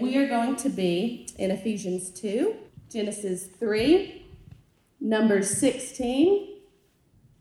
We are going to be in Ephesians 2, Genesis 3, Numbers 16,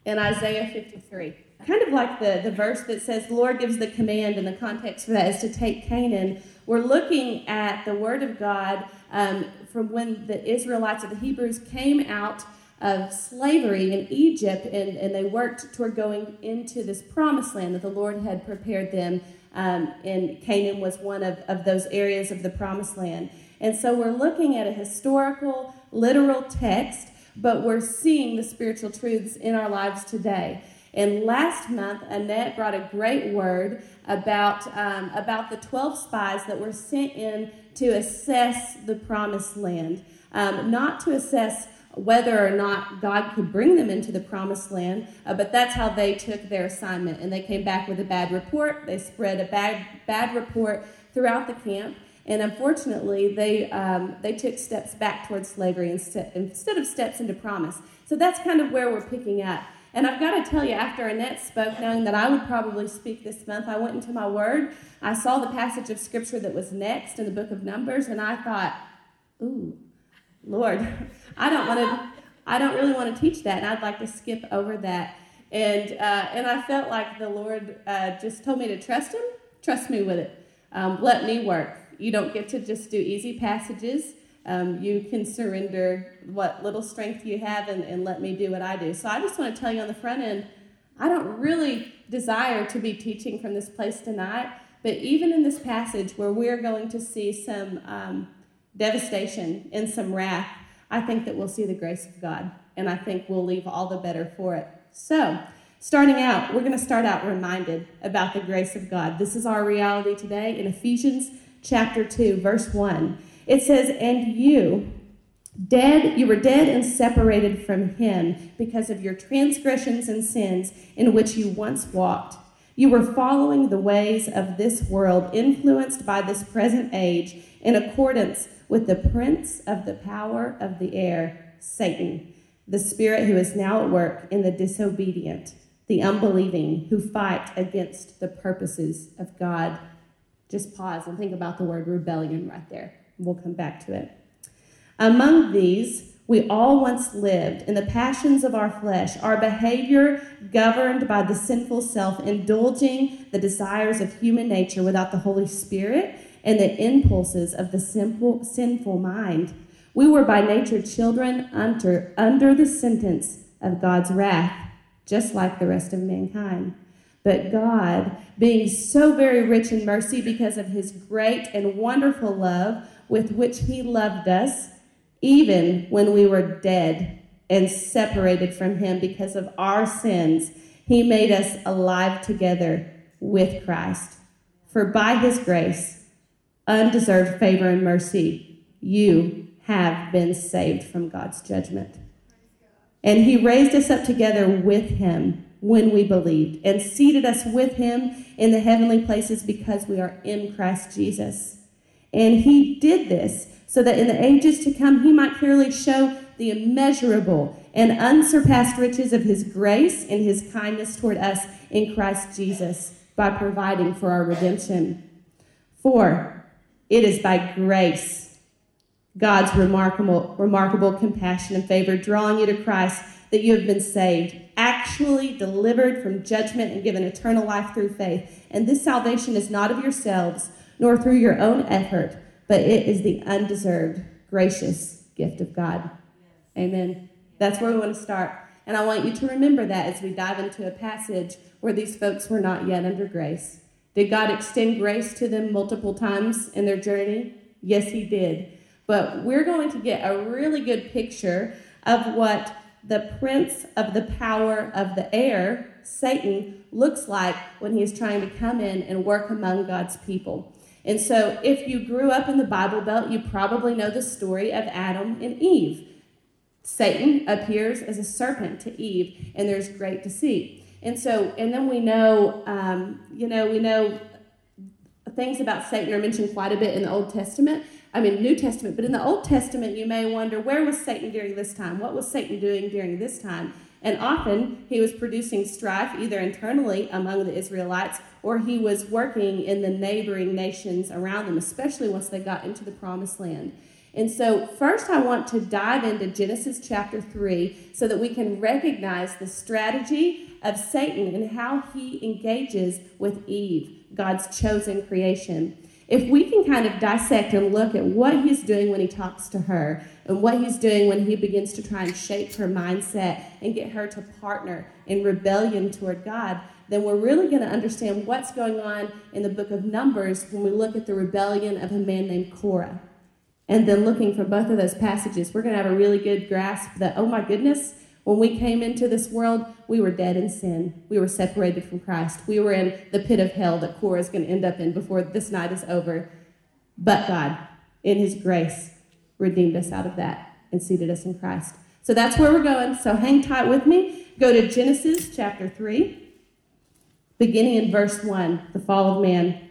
and Isaiah 53. Kind of like the, the verse that says, the Lord gives the command, and the context for that is to take Canaan. We're looking at the Word of God um, from when the Israelites or the Hebrews came out of slavery in Egypt and, and they worked toward going into this promised land that the Lord had prepared them. Um, and Canaan was one of, of those areas of the promised land. And so we're looking at a historical, literal text but we're seeing the spiritual truths in our lives today. And last month, Annette brought a great word about, um, about the 12 spies that were sent in to assess the promised land, um, not to assess whether or not God could bring them into the promised land, uh, but that's how they took their assignment. And they came back with a bad report. They spread a bad, bad report throughout the camp. And unfortunately, they, um, they took steps back towards slavery instead, instead of steps into promise. So that's kind of where we're picking up. And I've got to tell you, after Annette spoke, knowing that I would probably speak this month, I went into my word. I saw the passage of scripture that was next in the book of Numbers, and I thought, ooh, Lord, I don't want to. I don't really want to teach that, and I'd like to skip over that. And uh, and I felt like the Lord uh, just told me to trust Him, trust me with it, um, let me work. You don't get to just do easy passages. Um, you can surrender what little strength you have and, and let me do what I do. So I just want to tell you on the front end, I don't really desire to be teaching from this place tonight, but even in this passage where we're going to see some um, devastation and some wrath, I think that we'll see the grace of God, and I think we'll leave all the better for it. So, starting out, we're going to start out reminded about the grace of God. This is our reality today in Ephesians chapter 2, verse 1. It says, And you, dead, you were dead and separated from him because of your transgressions and sins in which you once walked. You were following the ways of this world, influenced by this present age, in accordance with the prince of the power of the air, Satan, the spirit who is now at work in the disobedient, the unbelieving, who fight against the purposes of God just pause and think about the word rebellion right there. We'll come back to it. Among these, we all once lived in the passions of our flesh, our behavior governed by the sinful self, indulging the desires of human nature without the Holy Spirit and the impulses of the simple, sinful mind. We were by nature children under, under the sentence of God's wrath, just like the rest of mankind. But God, being so very rich in mercy because of his great and wonderful love with which he loved us, even when we were dead and separated from him because of our sins, he made us alive together with Christ. For by his grace, undeserved favor and mercy, you have been saved from God's judgment. And he raised us up together with him when we believed and seated us with him in the heavenly places because we are in Christ Jesus. And he did this so that in the ages to come he might clearly show the immeasurable and unsurpassed riches of his grace and his kindness toward us in Christ Jesus by providing for our redemption. For it is by grace, God's remarkable, remarkable compassion and favor, drawing you to Christ that you have been saved, actually delivered from judgment and given eternal life through faith. And this salvation is not of yourselves, nor through your own effort, but it is the undeserved, gracious gift of God. Amen. That's where we want to start. And I want you to remember that as we dive into a passage where these folks were not yet under grace. Did God extend grace to them multiple times in their journey? Yes, He did. But we're going to get a really good picture of what the prince of the power of the air, Satan, looks like when he is trying to come in and work among God's people. And so, if you grew up in the Bible Belt, you probably know the story of Adam and Eve. Satan appears as a serpent to Eve, and there's great deceit. And so, and then we know, um, you know, we know things about Satan are mentioned quite a bit in the Old Testament. I mean, New Testament, but in the Old Testament, you may wonder where was Satan during this time? What was Satan doing during this time? And often he was producing strife either internally among the Israelites or he was working in the neighboring nations around them, especially once they got into the promised land. And so, first, I want to dive into Genesis chapter 3 so that we can recognize the strategy of Satan and how he engages with Eve, God's chosen creation. If we can kind of dissect and look at what he's doing when he talks to her and what he's doing when he begins to try and shape her mindset and get her to partner in rebellion toward God, then we're really going to understand what's going on in the book of Numbers when we look at the rebellion of a man named Korah. And then looking from both of those passages, we're going to have a really good grasp that, oh my goodness, when we came into this world, we were dead in sin. We were separated from Christ. We were in the pit of hell that Korah is going to end up in before this night is over. But God, in His grace, redeemed us out of that and seated us in Christ. So that's where we're going. So hang tight with me. Go to Genesis chapter 3, beginning in verse 1, the fall of man.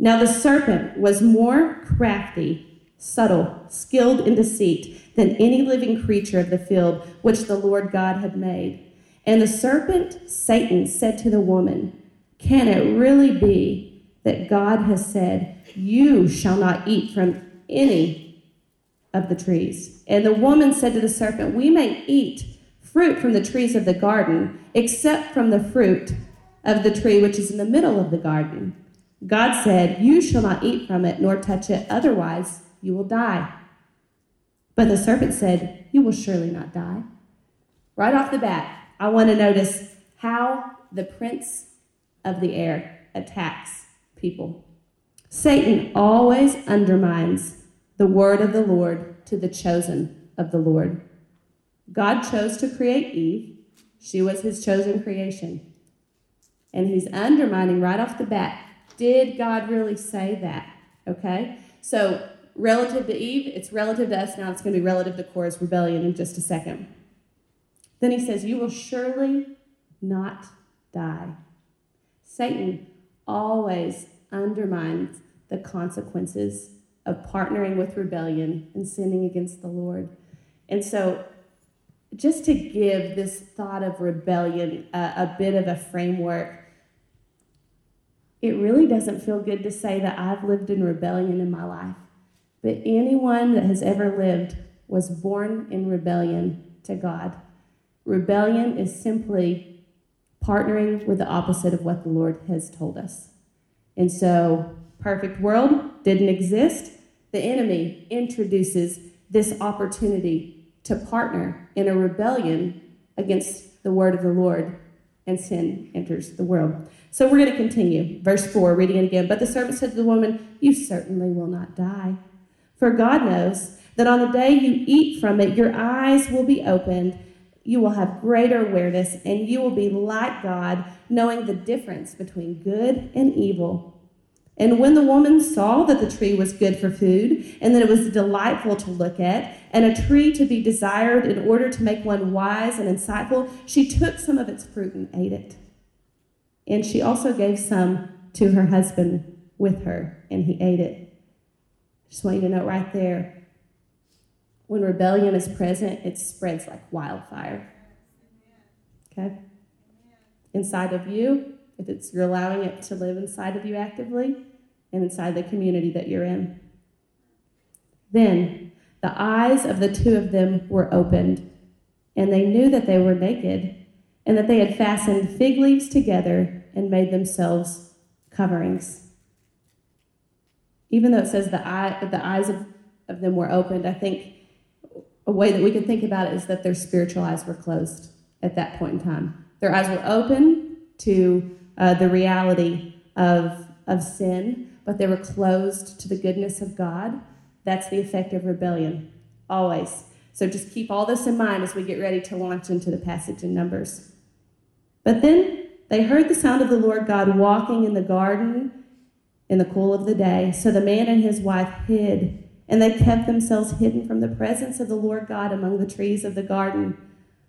Now the serpent was more crafty, subtle, skilled in deceit than any living creature of the field which the Lord God had made. And the serpent, Satan, said to the woman, Can it really be that God has said, You shall not eat from any of the trees? And the woman said to the serpent, We may eat fruit from the trees of the garden, except from the fruit of the tree which is in the middle of the garden. God said, You shall not eat from it, nor touch it, otherwise you will die. But the serpent said, You will surely not die. Right off the bat, I want to notice how the prince of the air attacks people. Satan always undermines the word of the Lord to the chosen of the Lord. God chose to create Eve, she was his chosen creation. And he's undermining right off the bat. Did God really say that? Okay? So relative to Eve, it's relative to us. Now it's going to be relative to Korah's rebellion in just a second. Then he says, You will surely not die. Satan always undermines the consequences of partnering with rebellion and sinning against the Lord. And so, just to give this thought of rebellion a, a bit of a framework, it really doesn't feel good to say that I've lived in rebellion in my life. But anyone that has ever lived was born in rebellion to God. Rebellion is simply partnering with the opposite of what the Lord has told us. And so, perfect world didn't exist. The enemy introduces this opportunity to partner in a rebellion against the word of the Lord, and sin enters the world. So we're going to continue. Verse 4, reading it again. But the servant said to the woman, You certainly will not die. For God knows that on the day you eat from it, your eyes will be opened. You will have greater awareness, and you will be like God, knowing the difference between good and evil. And when the woman saw that the tree was good for food, and that it was delightful to look at, and a tree to be desired in order to make one wise and insightful, she took some of its fruit and ate it. And she also gave some to her husband with her, and he ate it. Just want you to know right there when rebellion is present, it spreads like wildfire. Okay? Inside of you, if it's you're allowing it to live inside of you actively, and inside the community that you're in. Then the eyes of the two of them were opened, and they knew that they were naked, and that they had fastened fig leaves together and made themselves coverings even though it says the, eye, the eyes of, of them were opened, I think a way that we can think about it is that their spiritual eyes were closed at that point in time. Their eyes were open to uh, the reality of, of sin, but they were closed to the goodness of God. That's the effect of rebellion, always. So just keep all this in mind as we get ready to launch into the passage in Numbers. But then they heard the sound of the Lord God walking in the garden in the cool of the day. So the man and his wife hid, and they kept themselves hidden from the presence of the Lord God among the trees of the garden.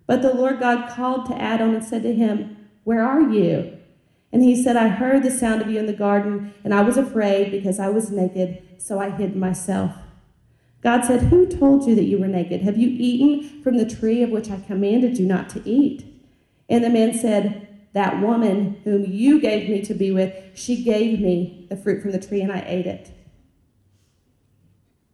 But the Lord God called to Adam and said to him, Where are you? And he said, I heard the sound of you in the garden, and I was afraid because I was naked, so I hid myself. God said, Who told you that you were naked? Have you eaten from the tree of which I commanded you not to eat? And the man said, That woman whom you gave me to be with, she gave me the fruit from the tree, and I ate it.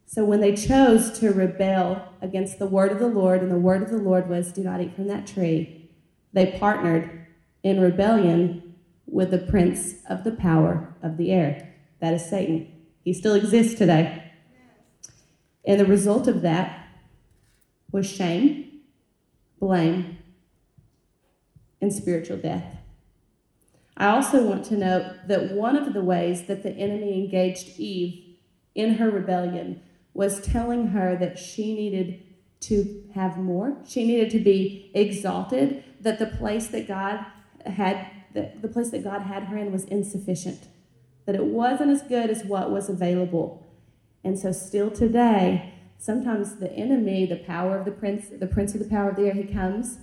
So when they chose to rebel against the word of the Lord, and the word of the Lord was, Do not eat from that tree, they partnered in rebellion with the prince of the power of the air. That is Satan. He still exists today. And the result of that was shame, blame, and spiritual death. I also want to note that one of the ways that the enemy engaged Eve in her rebellion was telling her that she needed to have more. She needed to be exalted, that the place that God had the, the place that God had her in was insufficient, that it wasn't as good as what was available. And so still today, sometimes the enemy, the power of the prince, the prince of the power of the air, he comes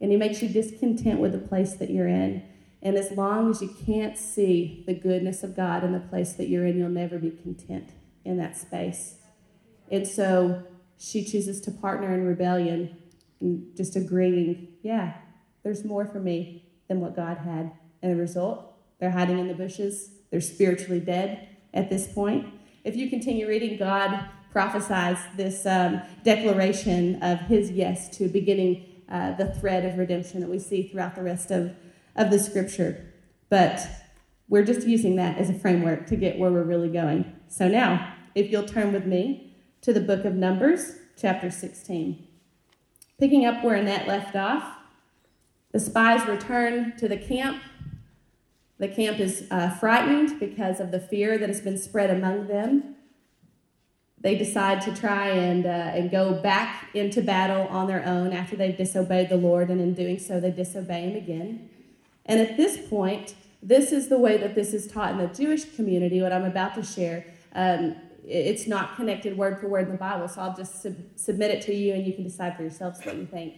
and he makes you discontent with the place that you're in. And as long as you can't see the goodness of God in the place that you're in, you'll never be content in that space. And so she chooses to partner in rebellion and just agreeing, yeah, there's more for me than what God had. And the result, they're hiding in the bushes. They're spiritually dead at this point. If you continue reading, God prophesies this um, declaration of his yes to beginning uh, the thread of redemption that we see throughout the rest of, of the scripture. But we're just using that as a framework to get where we're really going. So now, if you'll turn with me to the book of Numbers, chapter 16. Picking up where Annette left off, the spies return to the camp. The camp is uh, frightened because of the fear that has been spread among them. They decide to try and, uh, and go back into battle on their own after they've disobeyed the Lord, and in doing so, they disobey Him again. And at this point, this is the way that this is taught in the Jewish community, what I'm about to share. Um, it's not connected word for word in the Bible, so I'll just sub- submit it to you and you can decide for yourselves what you think.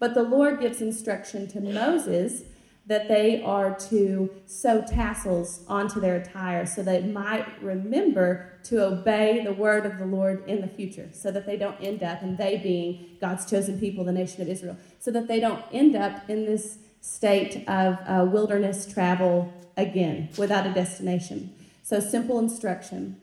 But the Lord gives instruction to Moses that they are to sew tassels onto their attire so they might remember to obey the word of the Lord in the future, so that they don't end up, and they being God's chosen people, the nation of Israel, so that they don't end up in this state of uh, wilderness travel again without a destination. So, simple instruction.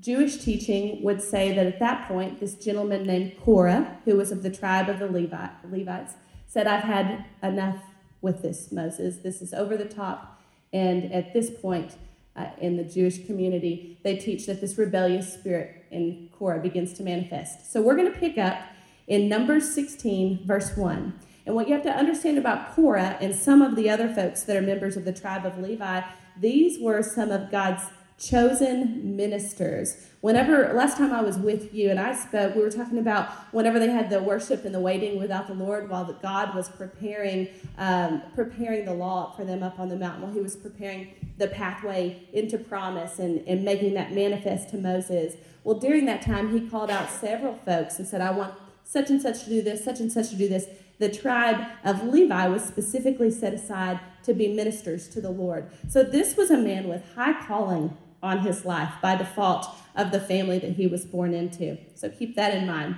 Jewish teaching would say that at that point, this gentleman named Korah, who was of the tribe of the Levites, said, I've had enough with this, Moses. This is over the top. And at this point, uh, in the Jewish community, they teach that this rebellious spirit in Korah begins to manifest. So we're going to pick up in Numbers 16, verse 1. And what you have to understand about Korah and some of the other folks that are members of the tribe of Levi, these were some of God's chosen ministers. Whenever last time I was with you and I spoke, we were talking about whenever they had the worship and the waiting without the Lord, while the God was preparing um, preparing the law for them up on the mountain, while He was preparing the pathway into promise and, and making that manifest to Moses. Well, during that time, He called out several folks and said, "I want such and such to do this, such and such to do this." The tribe of Levi was specifically set aside to be ministers to the Lord. So this was a man with high calling on his life by default of the family that he was born into. So keep that in mind.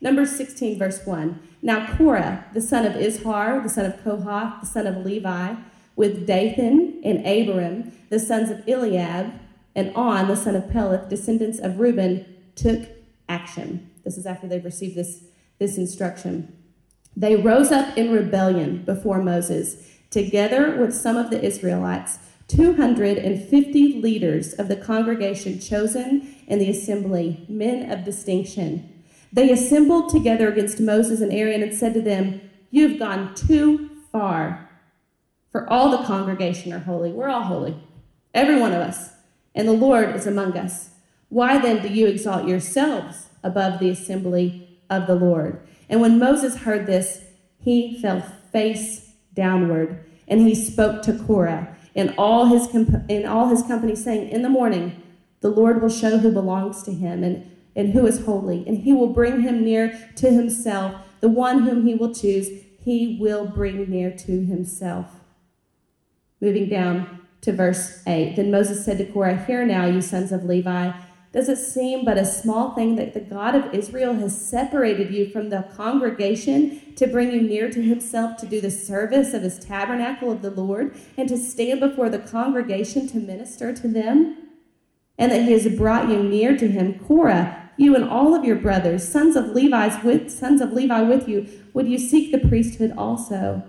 Number 16, verse 1. Now Korah, the son of Izhar, the son of Kohath, the son of Levi, with Dathan and Abiram, the sons of Eliab, and On, the son of Peleth, descendants of Reuben, took action. This is after they've received this, this instruction. They rose up in rebellion before Moses, together with some of the Israelites 250 leaders of the congregation chosen in the assembly, men of distinction. They assembled together against Moses and Aaron and said to them, You have gone too far. For all the congregation are holy. We're all holy, every one of us, and the Lord is among us. Why then do you exalt yourselves above the assembly of the Lord? And when Moses heard this, he fell face downward, and he spoke to Korah in all his comp- in all his company, saying, In the morning the Lord will show who belongs to him and, and who is holy, and he will bring him near to himself. The one whom he will choose, he will bring near to himself. Moving down to verse 8. Then Moses said to Korah, Hear now, you sons of Levi. Does it seem but a small thing that the God of Israel has separated you from the congregation to bring you near to himself to do the service of his tabernacle of the Lord and to stand before the congregation to minister to them? And that he has brought you near to him, Korah, you and all of your brothers, sons of Levi's with sons of Levi with you, would you seek the priesthood also?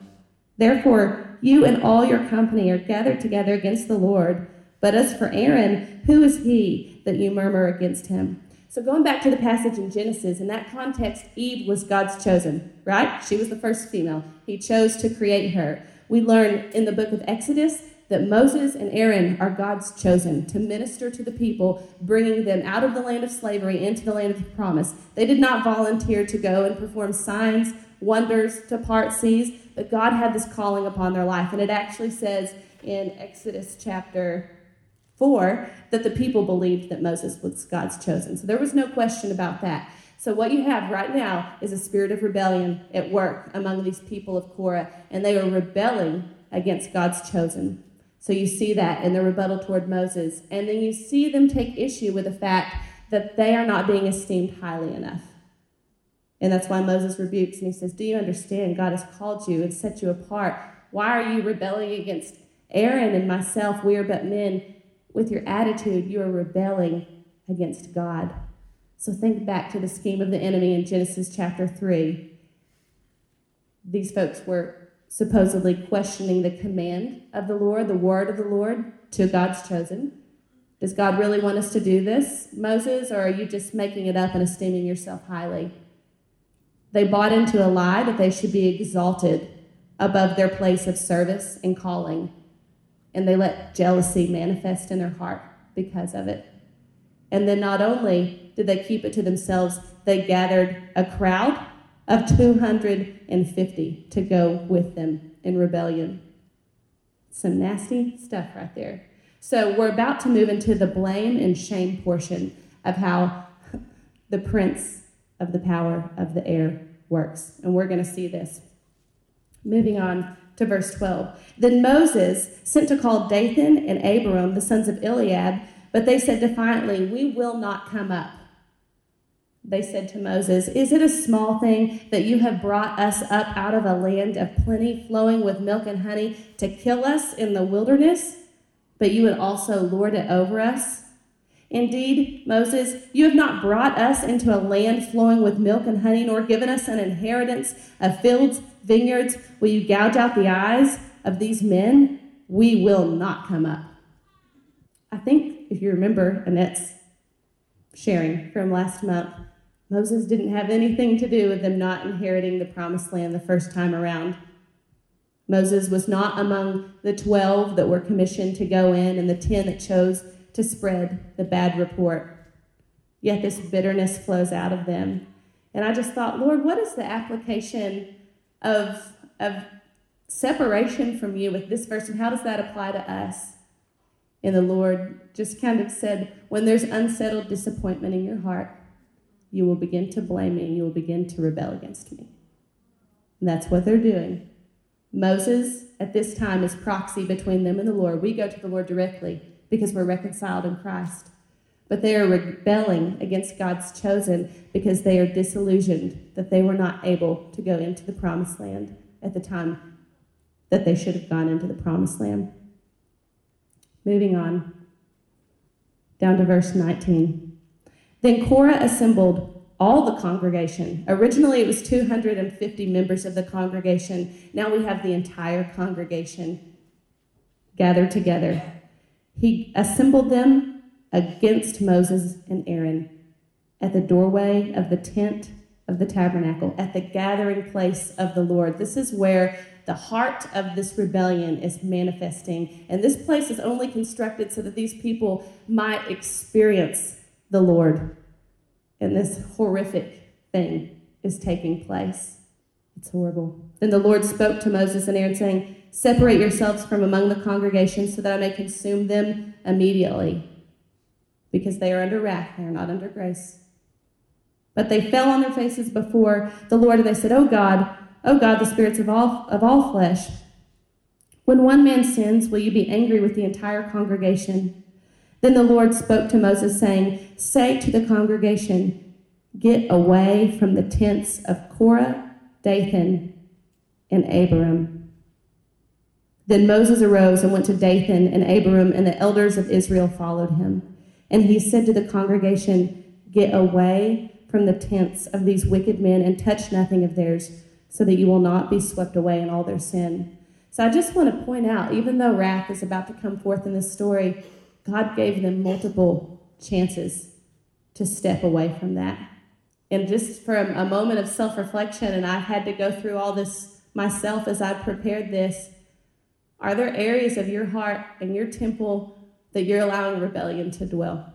Therefore, you and all your company are gathered together against the Lord. But as for Aaron, who is he that you murmur against him? So, going back to the passage in Genesis, in that context, Eve was God's chosen, right? She was the first female. He chose to create her. We learn in the book of Exodus that Moses and Aaron are God's chosen to minister to the people, bringing them out of the land of slavery into the land of the promise. They did not volunteer to go and perform signs, wonders, to part seas, but God had this calling upon their life. And it actually says in Exodus chapter 4 that the people believed that Moses was God's chosen. So there was no question about that. So what you have right now is a spirit of rebellion at work among these people of Korah, and they are rebelling against God's chosen. So you see that in the rebuttal toward Moses. And then you see them take issue with the fact that they are not being esteemed highly enough. And that's why Moses rebukes and he says, Do you understand? God has called you and set you apart. Why are you rebelling against Aaron and myself? We are but men. With your attitude, you are rebelling against God. So think back to the scheme of the enemy in Genesis chapter 3. These folks were supposedly questioning the command of the Lord, the word of the Lord to God's chosen. Does God really want us to do this, Moses, or are you just making it up and esteeming yourself highly? They bought into a lie that they should be exalted above their place of service and calling, and they let jealousy manifest in their heart because of it. And then not only did they keep it to themselves, they gathered a crowd of 250 to go with them in rebellion. Some nasty stuff right there. So we're about to move into the blame and shame portion of how the prince of the power of the air works. And we're going to see this. Moving on to verse 12. Then Moses sent to call Dathan and Abiram, the sons of Eliab, but they said defiantly, We will not come up. They said to Moses, Is it a small thing that you have brought us up out of a land of plenty, flowing with milk and honey, to kill us in the wilderness? But you would also lord it over us? Indeed, Moses, you have not brought us into a land flowing with milk and honey, nor given us an inheritance of fields, vineyards. Will you gouge out the eyes of these men? We will not come up. I think, if you remember Annette's sharing from last month, Moses didn't have anything to do with them not inheriting the promised land the first time around. Moses was not among the 12 that were commissioned to go in and the 10 that chose to spread the bad report. Yet this bitterness flows out of them. And I just thought, Lord, what is the application of, of separation from you with this verse, and how does that apply to us? And the Lord just kind of said, when there's unsettled disappointment in your heart, you will begin to blame me and you will begin to rebel against me. And that's what they're doing. Moses, at this time, is proxy between them and the Lord. We go to the Lord directly because we're reconciled in Christ. But they are rebelling against God's chosen because they are disillusioned that they were not able to go into the promised land at the time that they should have gone into the promised land. Moving on, down to verse 19. Then Korah assembled all the congregation. Originally, it was 250 members of the congregation. Now we have the entire congregation gathered together. He assembled them against Moses and Aaron at the doorway of the tent of the tabernacle, at the gathering place of the Lord. This is where the heart of this rebellion is manifesting. And this place is only constructed so that these people might experience the Lord. And this horrific thing is taking place. It's horrible. Then the Lord spoke to Moses and Aaron, saying, Separate yourselves from among the congregation so that I may consume them immediately. Because they are under wrath, they are not under grace. But they fell on their faces before the Lord, and they said, Oh God, oh God, the spirits of all, of all flesh, when one man sins, will you be angry with the entire congregation? Then the Lord spoke to Moses, saying, Say to the congregation, Get away from the tents of Korah, Dathan, and Abiram. Then Moses arose and went to Dathan and Abiram, and the elders of Israel followed him. And he said to the congregation, Get away from the tents of these wicked men and touch nothing of theirs, so that you will not be swept away in all their sin. So I just want to point out, even though wrath is about to come forth in this story, God gave them multiple chances to step away from that. And just a, a moment of self reflection, and I had to go through all this myself as I prepared this. Are there areas of your heart and your temple that you're allowing rebellion to dwell?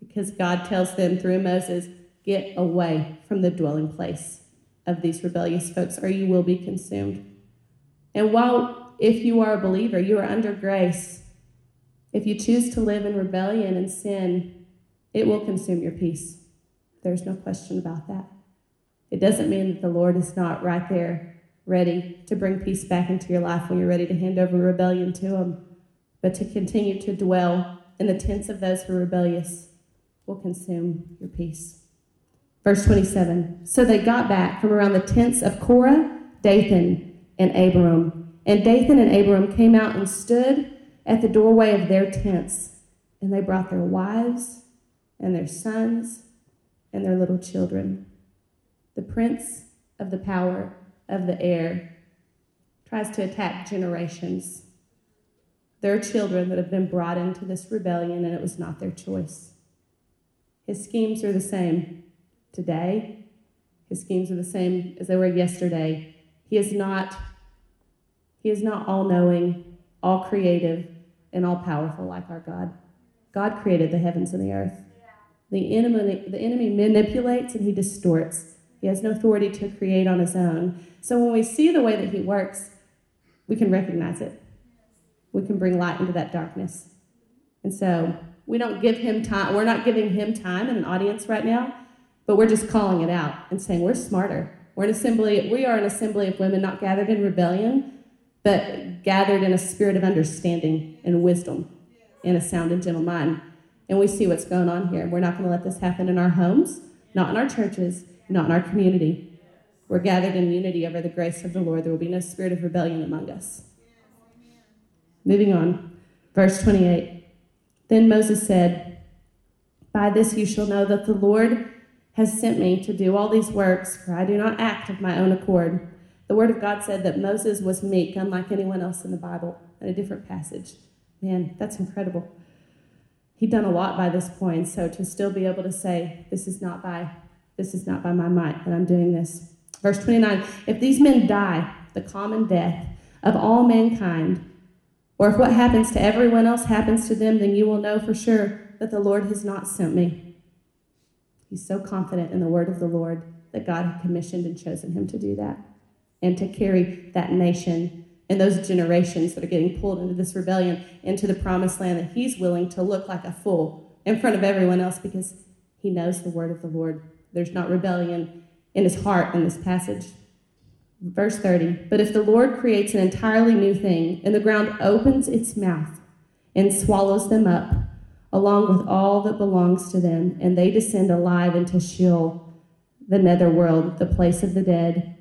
Because God tells them through Moses, get away from the dwelling place of these rebellious folks, or you will be consumed. And while, if you are a believer, you are under grace, if you choose to live in rebellion and sin, it will consume your peace. There's no question about that. It doesn't mean that the Lord is not right there ready to bring peace back into your life when you're ready to hand over rebellion to Him, but to continue to dwell in the tents of those who are rebellious will consume your peace. Verse 27 So they got back from around the tents of Korah, Dathan, and Abiram. And Dathan and Abiram came out and stood at the doorway of their tents, and they brought their wives and their sons and their little children. The prince of the power of the air tries to attack generations. There are children that have been brought into this rebellion, and it was not their choice. His schemes are the same today. His schemes are the same as they were yesterday. He is not he is not all knowing, all creative, and all powerful like our God. God created the heavens and the earth. The enemy, the enemy manipulates and he distorts. He has no authority to create on his own. So when we see the way that he works, we can recognize it. We can bring light into that darkness. And so we don't give him time. We're not giving him time in an audience right now, but we're just calling it out and saying we're smarter. We're an assembly. We are an assembly of women not gathered in rebellion, but gathered in a spirit of understanding and wisdom and a sound and gentle mind. And we see what's going on here. We're not going to let this happen in our homes, not in our churches, not in our community. We're gathered in unity over the grace of the Lord. There will be no spirit of rebellion among us. Moving on, verse 28. Then Moses said, By this you shall know that the Lord has sent me to do all these works, for I do not act of my own accord. The Word of God said that Moses was meek, unlike anyone else in the Bible, in a different passage. Man, that's incredible. He'd done a lot by this point, so to still be able to say, This is not by this is not by my might that I'm doing this. Verse 29 If these men die the common death of all mankind, or if what happens to everyone else happens to them, then you will know for sure that the Lord has not sent me. He's so confident in the word of the Lord that God had commissioned and chosen him to do that and to carry that nation and those generations that are getting pulled into this rebellion into the promised land that he's willing to look like a fool in front of everyone else because he knows the word of the Lord. There's not rebellion in his heart in this passage. Verse 30 But if the Lord creates an entirely new thing, and the ground opens its mouth and swallows them up, along with all that belongs to them, and they descend alive into Sheol, the netherworld, the place of the dead,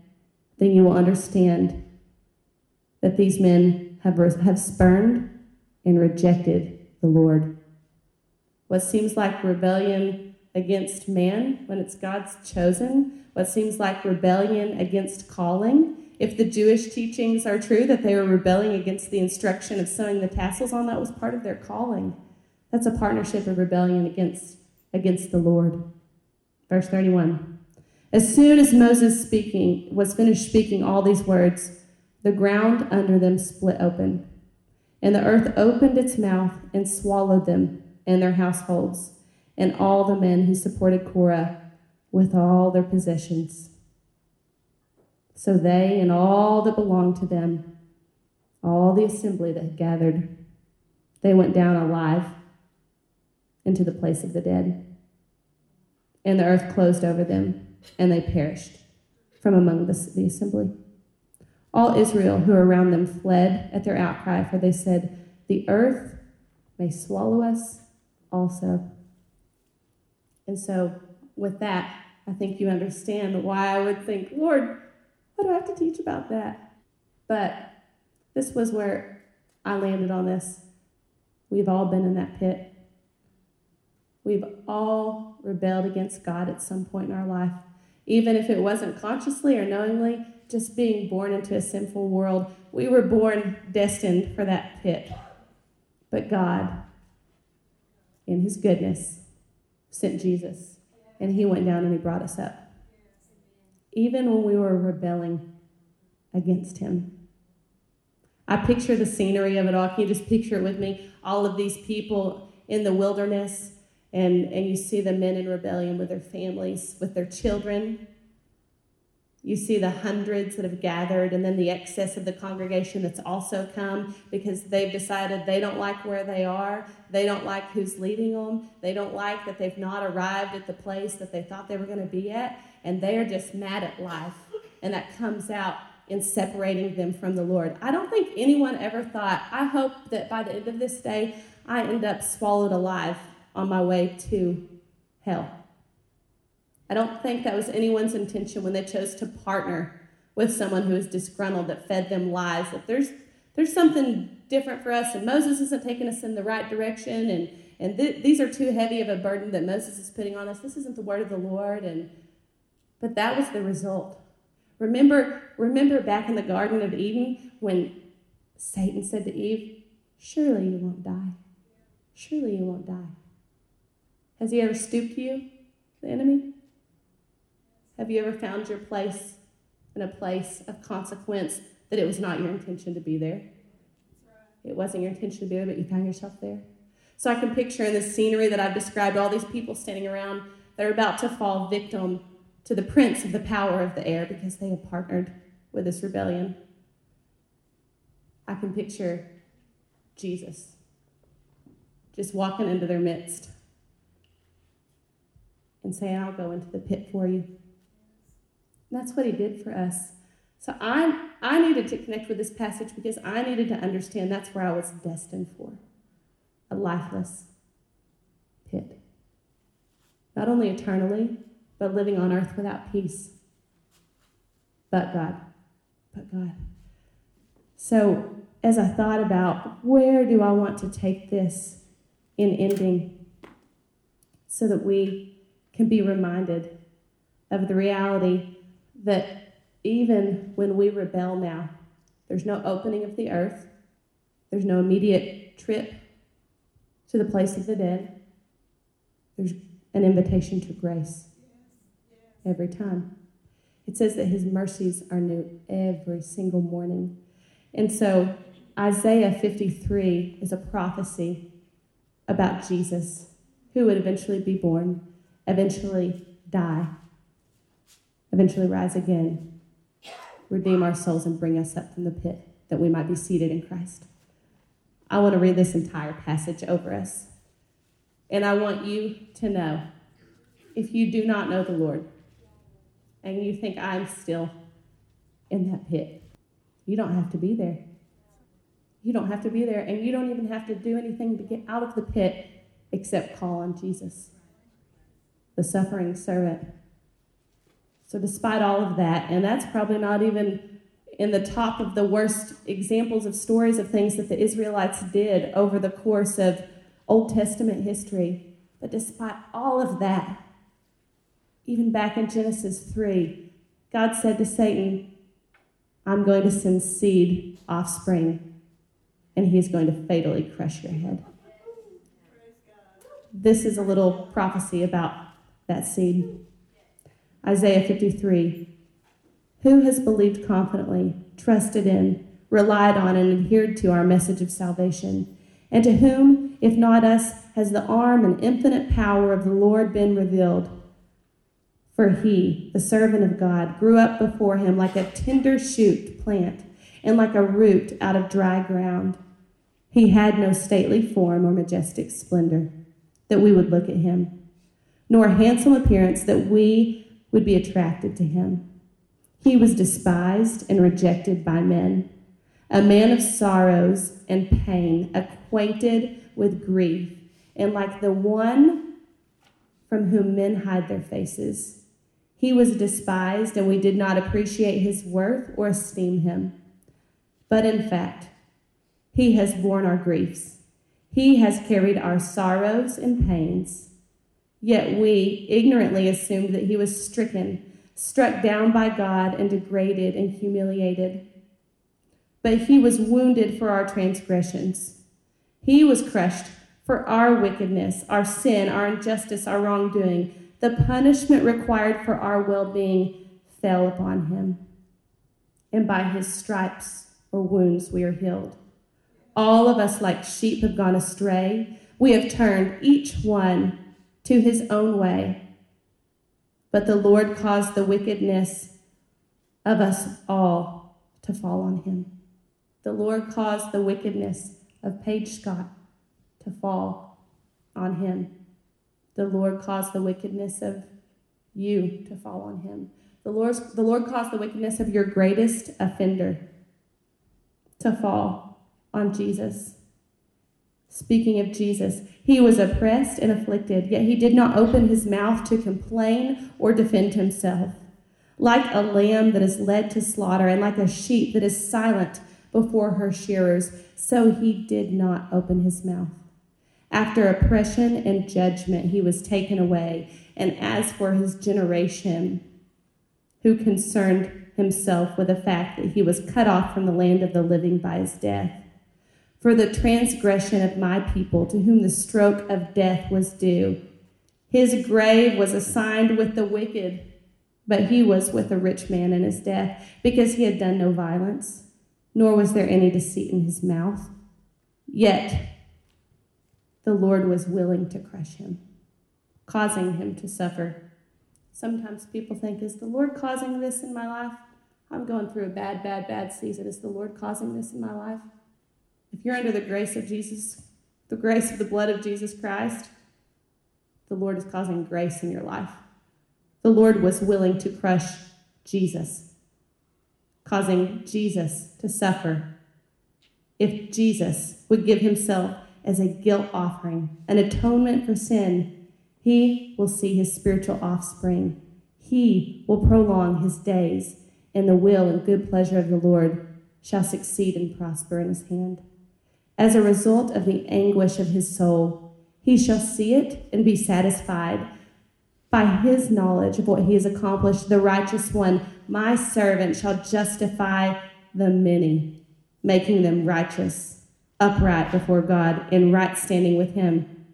then you will understand that these men have, have spurned and rejected the Lord. What seems like rebellion against man when it's God's chosen, what seems like rebellion against calling. If the Jewish teachings are true that they were rebelling against the instruction of sewing the tassels on, that was part of their calling. That's a partnership of rebellion against, against the Lord. Verse 31. As soon as Moses speaking was finished speaking all these words, the ground under them split open, and the earth opened its mouth and swallowed them and their households, and all the men who supported Korah with all their possessions. So they and all that belonged to them all the assembly that had gathered, they went down alive into the place of the dead. And the earth closed over them, and they perished from among the, the assembly. All Israel who were around them fled at their outcry, for they said, The earth may swallow us also. And so, with that, I think you understand why I would think, Lord, what do I have to teach about that? But this was where I landed on this. We've all been in that pit. We've all rebelled against God at some point in our life, even if it wasn't consciously or knowingly, just being born into a sinful world. We were born destined for that pit. But God, in His goodness, sent Jesus, and He went down and He brought us up. Even when we were rebelling against Him. I picture the scenery of it all. Can you just picture it with me? All of these people in the wilderness, and, and you see the men in rebellion with their families, with their children. You see the hundreds that have gathered, and then the excess of the congregation that's also come because they've decided they don't like where they are. They don't like who's leading them. They don't like that they've not arrived at the place that they thought they were going to be at, and they are just mad at life. And that comes out in separating them from the Lord. I don't think anyone ever thought, I hope that by the end of this day, I end up swallowed alive on my way to hell. I don't think that was anyone's intention when they chose to partner with someone who is disgruntled that fed them lies. That there's there's something different for us, and Moses isn't taking us in the right direction, and and th- these are too heavy of a burden that Moses is putting on us. This isn't the word of the Lord, and but that was the result. Remember, remember back in the Garden of Eden when Satan said to Eve, Surely you won't die. Surely you won't die. Has he ever stooped to you, the enemy? Have you ever found your place in a place of consequence that it was not your intention to be there? It wasn't your intention to be there, but you found yourself there. So I can picture in the scenery that I've described all these people standing around that are about to fall victim to the prince of the power of the air because they have partnered with this rebellion. I can picture Jesus just walking into their midst and saying, I'll go into the pit for you. That's what he did for us. So I, I needed to connect with this passage because I needed to understand that's where I was destined for a lifeless pit. Not only eternally, but living on earth without peace. But God. But God. So, as I thought about where do I want to take this in ending so that we can be reminded of the reality that even when we rebel now, there's no opening of the earth, there's no immediate trip to the place of the dead, there's an invitation to grace every time. It says that his mercies are new every single morning. And so Isaiah 53 is a prophecy about Jesus who would eventually be born, eventually die, eventually rise again, redeem our souls, and bring us up from the pit that we might be seated in Christ. I want to read this entire passage over us. And I want you to know if you do not know the Lord, and you think I'm still in that pit. You don't have to be there. You don't have to be there, and you don't even have to do anything to get out of the pit except call on Jesus, the suffering servant. So, despite all of that, and that's probably not even in the top of the worst examples of stories of things that the Israelites did over the course of Old Testament history, but despite all of that, even back in Genesis 3, God said to Satan, I'm going to send seed, offspring, and he is going to fatally crush your head. This is a little prophecy about that seed. Isaiah 53 Who has believed confidently, trusted in, relied on, and adhered to our message of salvation? And to whom, if not us, has the arm and infinite power of the Lord been revealed? For he, the servant of God, grew up before him like a tender shoot plant and like a root out of dry ground. He had no stately form or majestic splendor that we would look at him, nor handsome appearance that we would be attracted to him. He was despised and rejected by men, a man of sorrows and pain, acquainted with grief, and like the one from whom men hide their faces. He was despised, and we did not appreciate his worth or esteem him. But in fact, he has borne our griefs. He has carried our sorrows and pains. Yet we ignorantly assumed that he was stricken, struck down by God, and degraded and humiliated. But he was wounded for our transgressions, he was crushed for our wickedness, our sin, our injustice, our wrongdoing. The punishment required for our well being fell upon him. And by his stripes or wounds we are healed. All of us, like sheep, have gone astray. We have turned each one to his own way. But the Lord caused the wickedness of us all to fall on him. The Lord caused the wickedness of Paige Scott to fall on him. The Lord caused the wickedness of you to fall on him. The Lord, the Lord caused the wickedness of your greatest offender to fall on Jesus. Speaking of Jesus, he was oppressed and afflicted, yet he did not open his mouth to complain or defend himself. Like a lamb that is led to slaughter, and like a sheep that is silent before her shearers, so he did not open his mouth. After oppression and judgment, he was taken away. And as for his generation, who concerned himself with the fact that he was cut off from the land of the living by his death, for the transgression of my people, to whom the stroke of death was due, his grave was assigned with the wicked, but he was with a rich man in his death, because he had done no violence, nor was there any deceit in his mouth. Yet the Lord was willing to crush him, causing him to suffer. Sometimes people think, is the Lord causing this in my life? I'm going through a bad, bad, bad season. Is the Lord causing this in my life? If you're under the grace of Jesus, the grace of the blood of Jesus Christ, the Lord is causing grace in your life. The Lord was willing to crush Jesus, causing Jesus to suffer. If Jesus would give himself as a guilt offering, an atonement for sin, he will see his spiritual offspring. He will prolong his days, and the will and good pleasure of the Lord shall succeed and prosper in his hand. As a result of the anguish of his soul, he shall see it and be satisfied. By his knowledge of what he has accomplished, the righteous one, my servant, shall justify the many, making them righteous upright before God in right standing with Him.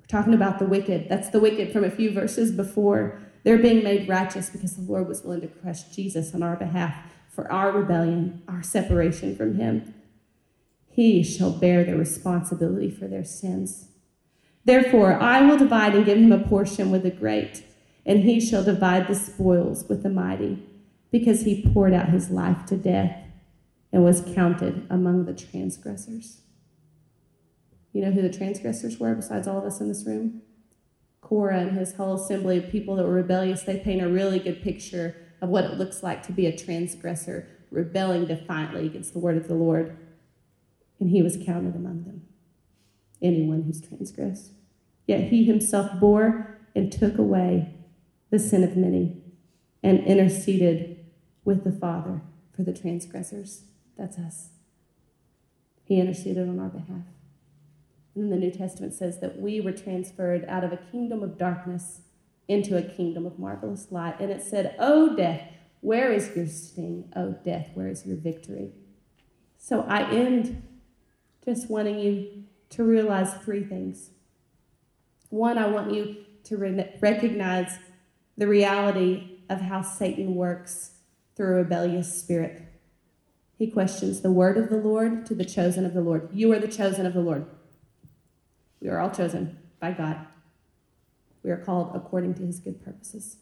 We're talking about the wicked. That's the wicked from a few verses before. They're being made righteous because the Lord was willing to crush Jesus on our behalf for our rebellion, our separation from Him. He shall bear the responsibility for their sins. Therefore, I will divide and give him a portion with the great, and he shall divide the spoils with the mighty, because he poured out his life to death and was counted among the transgressors. You know who the transgressors were besides all of us in this room? Korah and his whole assembly of people that were rebellious, they paint a really good picture of what it looks like to be a transgressor, rebelling defiantly against the word of the Lord. And he was counted among them, anyone who's transgressed. Yet he himself bore and took away the sin of many and interceded with the Father for the transgressors. That's us. He interceded on our behalf. And then the New Testament says that we were transferred out of a kingdom of darkness into a kingdom of marvelous light. And it said, Oh, death, where is your sting? Oh, death, where is your victory? So I end just wanting you to realize three things. One, I want you to re- recognize the reality of how Satan works through a rebellious spirit. He questions the word of the Lord to the chosen of the Lord. You are the chosen of the Lord. We are all chosen by God. We are called according to his good purposes.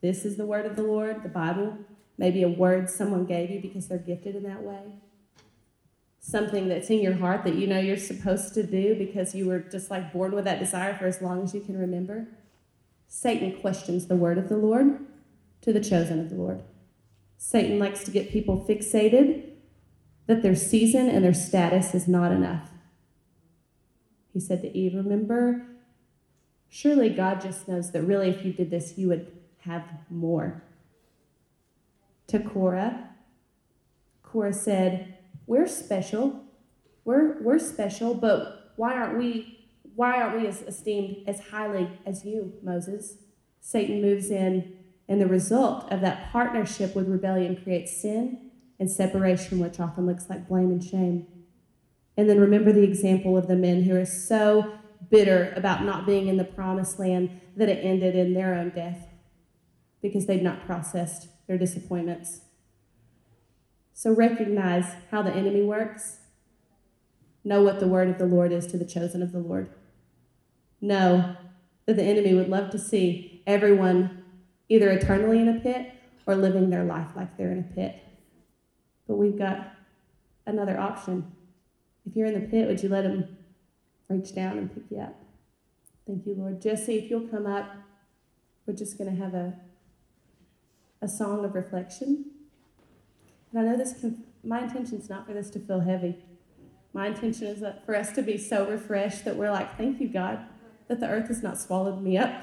This is the word of the Lord, the Bible, maybe a word someone gave you because they're gifted in that way. Something that's in your heart that you know you're supposed to do because you were just like born with that desire for as long as you can remember. Satan questions the word of the Lord to the chosen of the Lord. Satan likes to get people fixated that their season and their status is not enough. He said to Eve, Remember, surely God just knows that really if you did this, you would have more. To Korah, Korah said, We're special. We're, we're special, but why aren't we why aren't we as esteemed as highly as you, Moses? Satan moves in, and the result of that partnership with rebellion creates sin and separation, which often looks like blame and shame. And then remember the example of the men who are so bitter about not being in the promised land that it ended in their own death because they'd not processed their disappointments. So recognize how the enemy works. Know what the word of the Lord is to the chosen of the Lord. Know that the enemy would love to see everyone either eternally in a pit or living their life like they're in a pit. But we've got another option. If you're in the pit, would you let him reach down and pick you up? Thank you, Lord. Jesse, if you'll come up, we're just going to have a, a song of reflection. And I know this can, my intention is not for this to feel heavy. My intention is that for us to be so refreshed that we're like, thank you, God, that the earth has not swallowed me up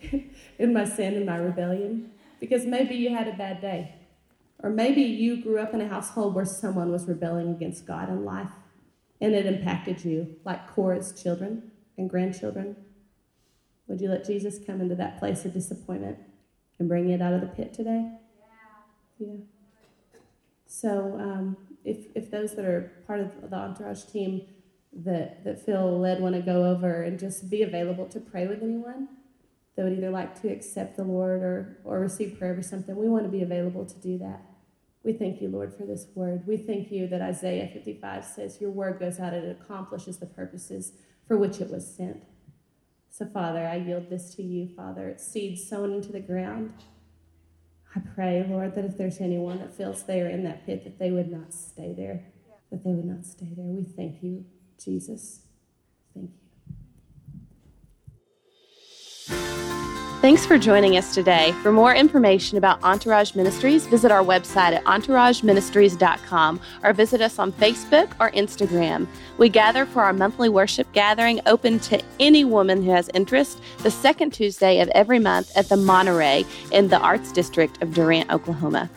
in my sin and my rebellion. Because maybe you had a bad day. Or maybe you grew up in a household where someone was rebelling against God in life and it impacted you, like Korah's children and grandchildren. Would you let Jesus come into that place of disappointment and bring it out of the pit today? Yeah. yeah. So, um, if, if those that are part of the entourage team that, that feel led want to go over and just be available to pray with anyone that would either like to accept the Lord or, or receive prayer or something, we want to be available to do that. We thank you, Lord, for this word. We thank you that Isaiah 55 says, Your word goes out and it accomplishes the purposes for which it was sent. So, Father, I yield this to you, Father. It's seed sown into the ground. I pray, Lord, that if there's anyone that feels they are in that pit, that they would not stay there, that they would not stay there. We thank you, Jesus. Thank you. Thanks for joining us today. For more information about Entourage Ministries, visit our website at entourageministries.com or visit us on Facebook or Instagram. We gather for our monthly worship gathering open to any woman who has interest the second Tuesday of every month at the Monterey in the Arts District of Durant, Oklahoma.